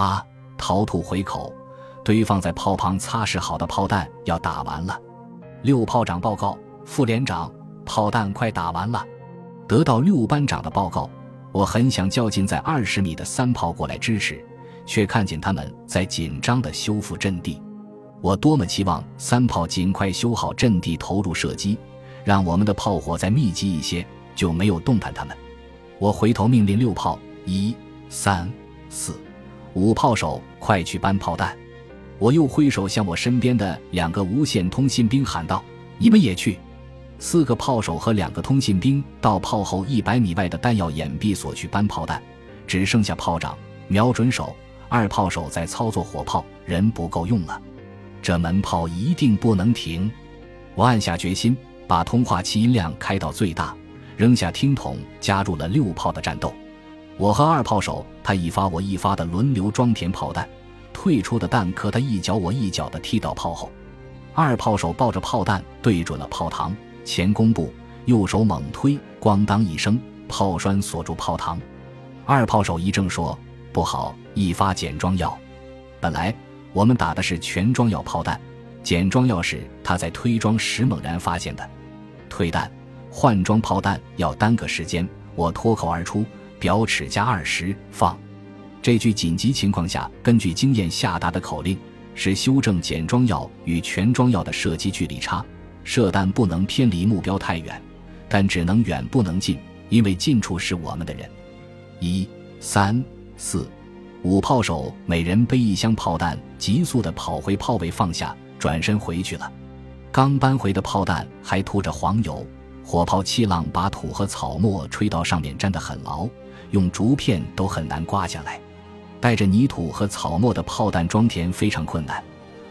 啊！陶土回口，堆放在炮旁擦拭好的炮弹要打完了。六炮长报告，副连长，炮弹快打完了。得到六班长的报告，我很想叫近在二十米的三炮过来支持，却看见他们在紧张地修复阵地。我多么期望三炮尽快修好阵地，投入射击，让我们的炮火再密集一些，就没有动弹他们。我回头命令六炮，一、三、四。五炮手，快去搬炮弹！我又挥手向我身边的两个无线通信兵喊道：“你们也去！”四个炮手和两个通信兵到炮后一百米外的弹药掩蔽所去搬炮弹，只剩下炮长、瞄准手、二炮手在操作火炮，人不够用了。这门炮一定不能停！我暗下决心，把通话器音量开到最大，扔下听筒，加入了六炮的战斗。我和二炮手，他一发我一发的轮流装填炮弹，退出的弹壳他一脚我一脚的踢到炮后。二炮手抱着炮弹对准了炮膛，前弓步，右手猛推，咣当一声，炮栓锁住炮膛。二炮手一怔说：“不好，一发简装药。”本来我们打的是全装药炮弹，简装药是他在推装时猛然发现的。退弹换装炮弹要耽搁时间，我脱口而出。表尺加二十放，这句紧急情况下根据经验下达的口令，是修正简装药与全装药的射击距离差，射弹不能偏离目标太远，但只能远不能近，因为近处是我们的人。一、三、四、五炮手每人背一箱炮弹，急速地跑回炮位放下，转身回去了。刚搬回的炮弹还涂着黄油，火炮气浪把土和草沫吹到上面，粘得很牢。用竹片都很难刮下来，带着泥土和草沫的炮弹装填非常困难，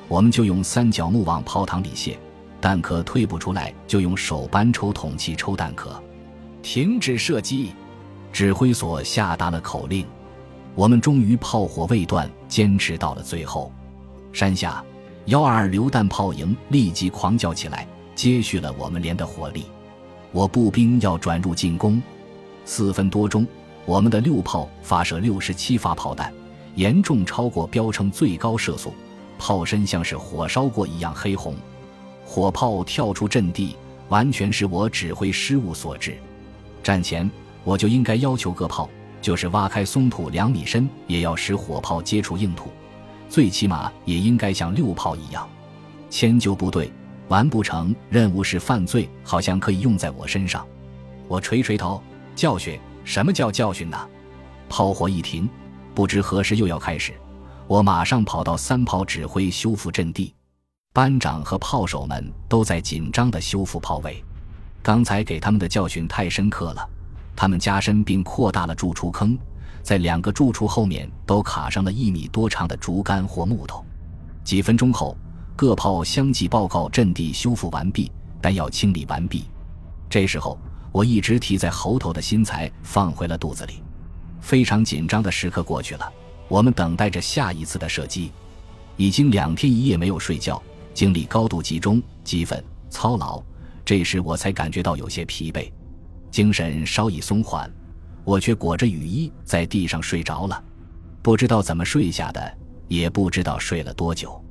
我们就用三角木往炮膛里卸，弹壳退不出来就用手扳抽筒器抽弹壳。停止射击，指挥所下达了口令，我们终于炮火未断，坚持到了最后。山下幺二二榴弹炮营立即狂叫起来，接续了我们连的火力。我步兵要转入进攻，四分多钟。我们的六炮发射六十七发炮弹，严重超过标称最高射速，炮身像是火烧过一样黑红。火炮跳出阵地，完全是我指挥失误所致。战前我就应该要求各炮，就是挖开松土两米深，也要使火炮接触硬土，最起码也应该像六炮一样。迁就部队完不成任务是犯罪，好像可以用在我身上。我垂垂头，教训。什么叫教训呢？炮火一停，不知何时又要开始。我马上跑到三炮指挥修复阵地，班长和炮手们都在紧张地修复炮位。刚才给他们的教训太深刻了，他们加深并扩大了住处坑，在两个住处后面都卡上了一米多长的竹竿或木头。几分钟后，各炮相继报告阵地修复完毕，弹药清理完毕。这时候。我一直提在喉头的心才放回了肚子里。非常紧张的时刻过去了，我们等待着下一次的射击。已经两天一夜没有睡觉，精力高度集中、激愤、操劳。这时我才感觉到有些疲惫，精神稍一松缓。我却裹着雨衣在地上睡着了，不知道怎么睡下的，也不知道睡了多久。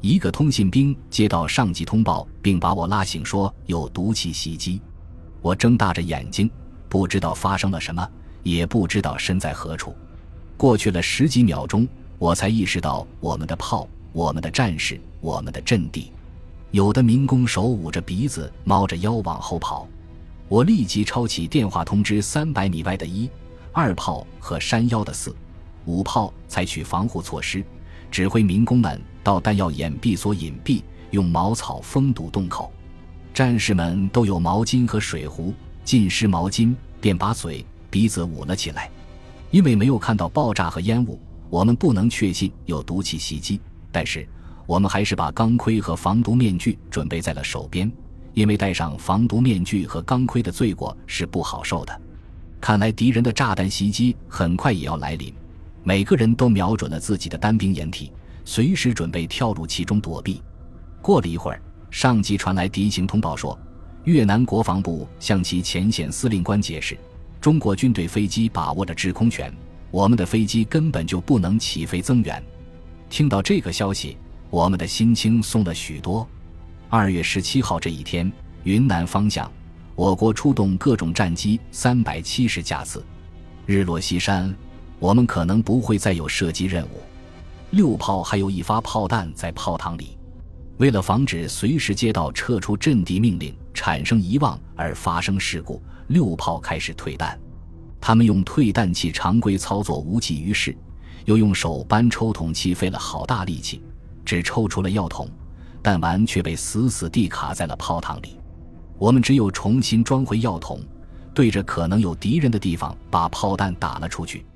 一个通信兵接到上级通报，并把我拉醒，说有毒气袭击。我睁大着眼睛，不知道发生了什么，也不知道身在何处。过去了十几秒钟，我才意识到我们的炮、我们的战士、我们的阵地。有的民工手捂着鼻子，猫着腰往后跑。我立即抄起电话通知三百米外的一、二炮和山腰的四、五炮采取防护措施，指挥民工们到弹药掩蔽所隐蔽，用茅草封堵洞口。战士们都有毛巾和水壶，浸湿毛巾便把嘴、鼻子捂了起来。因为没有看到爆炸和烟雾，我们不能确信有毒气袭击。但是，我们还是把钢盔和防毒面具准备在了手边，因为戴上防毒面具和钢盔的罪过是不好受的。看来敌人的炸弹袭击很快也要来临，每个人都瞄准了自己的单兵掩体，随时准备跳入其中躲避。过了一会儿。上级传来敌情通报说，越南国防部向其前线司令官解释，中国军队飞机把握着制空权，我们的飞机根本就不能起飞增援。听到这个消息，我们的心轻松了许多。二月十七号这一天，云南方向，我国出动各种战机三百七十架次。日落西山，我们可能不会再有射击任务。六炮还有一发炮弹在炮膛里，为了防止随时接到撤出阵地命令产生遗忘而发生事故，六炮开始退弹。他们用退弹器常规操作无济于事，又用手扳抽筒器费了好大力气，只抽出了药筒，弹丸却被死死地卡在了炮膛里。我们只有重新装回药筒，对着可能有敌人的地方把炮弹打了出去。